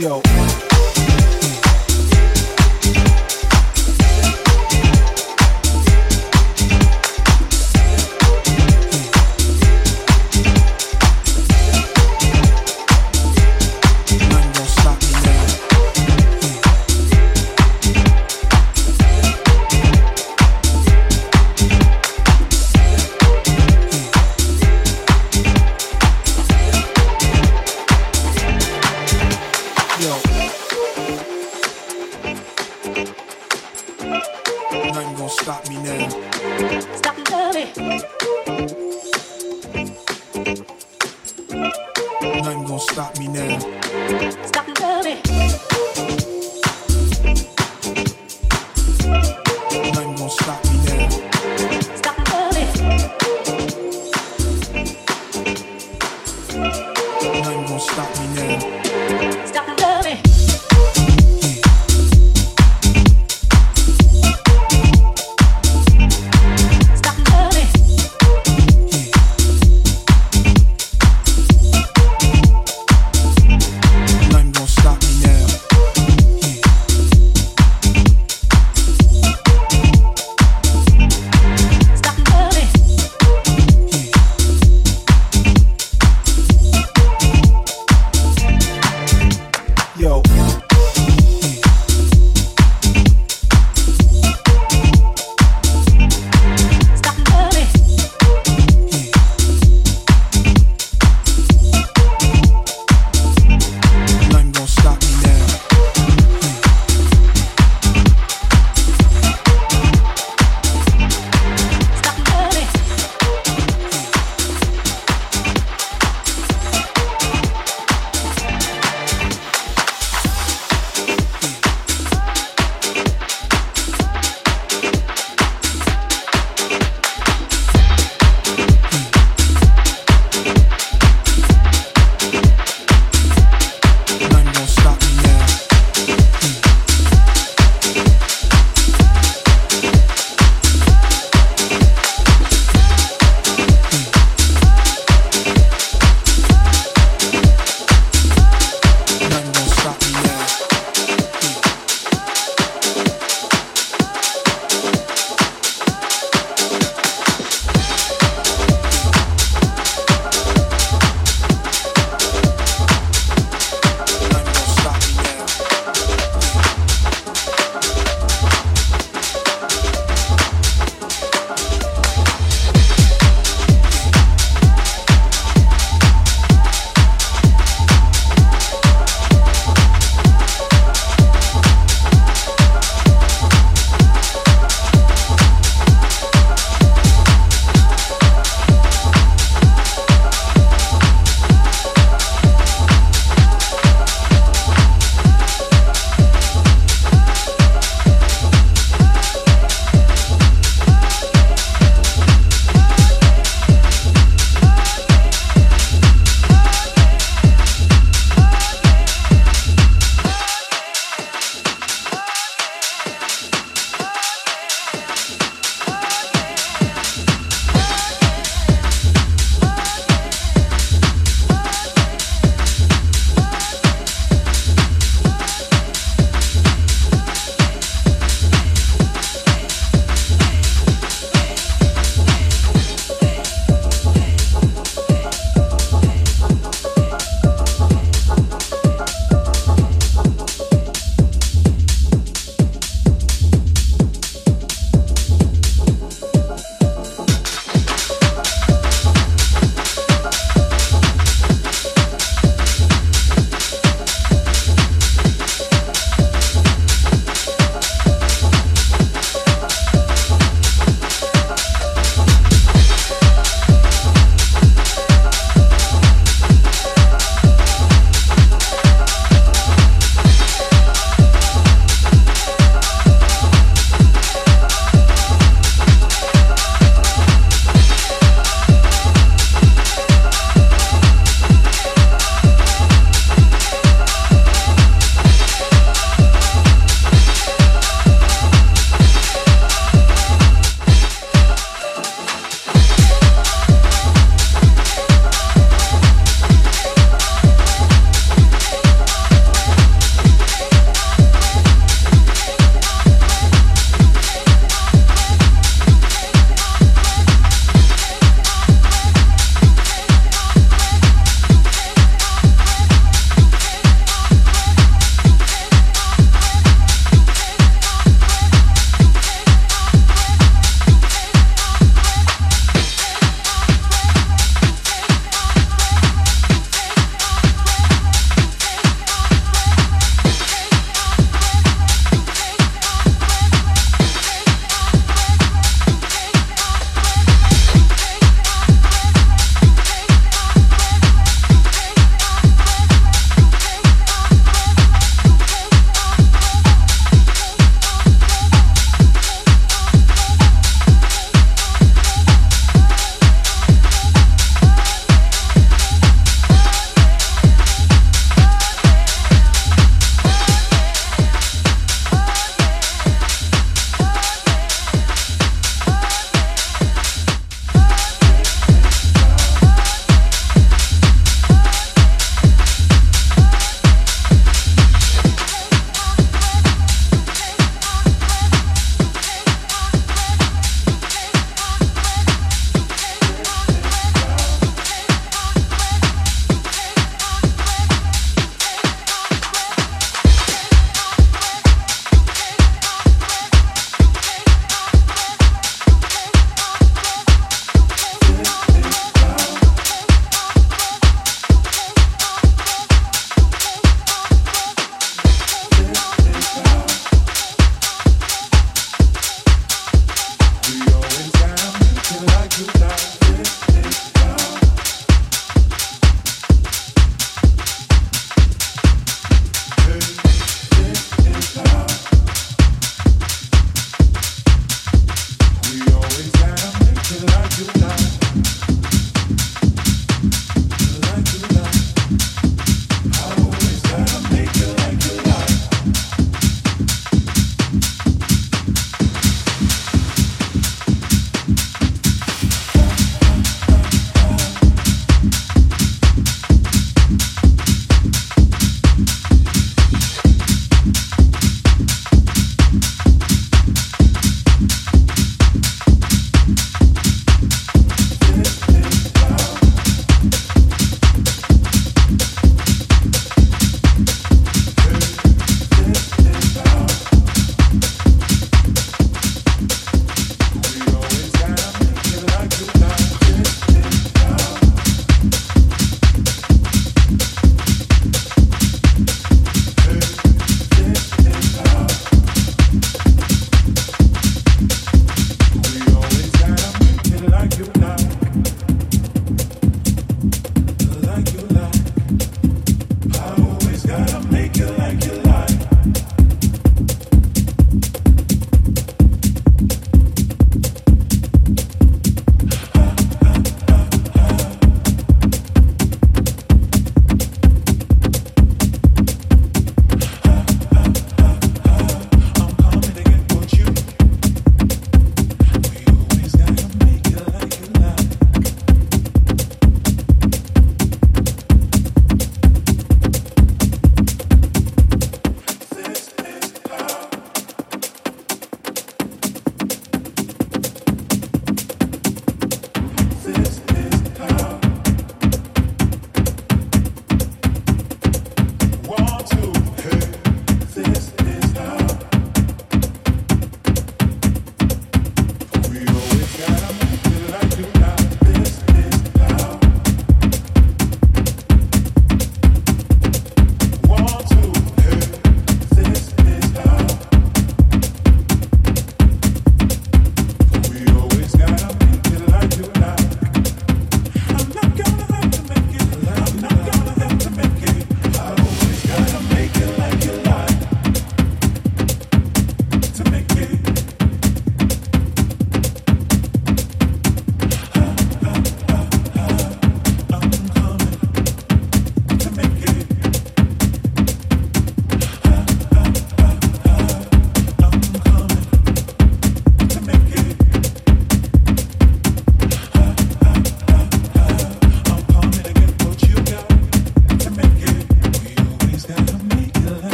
Yo.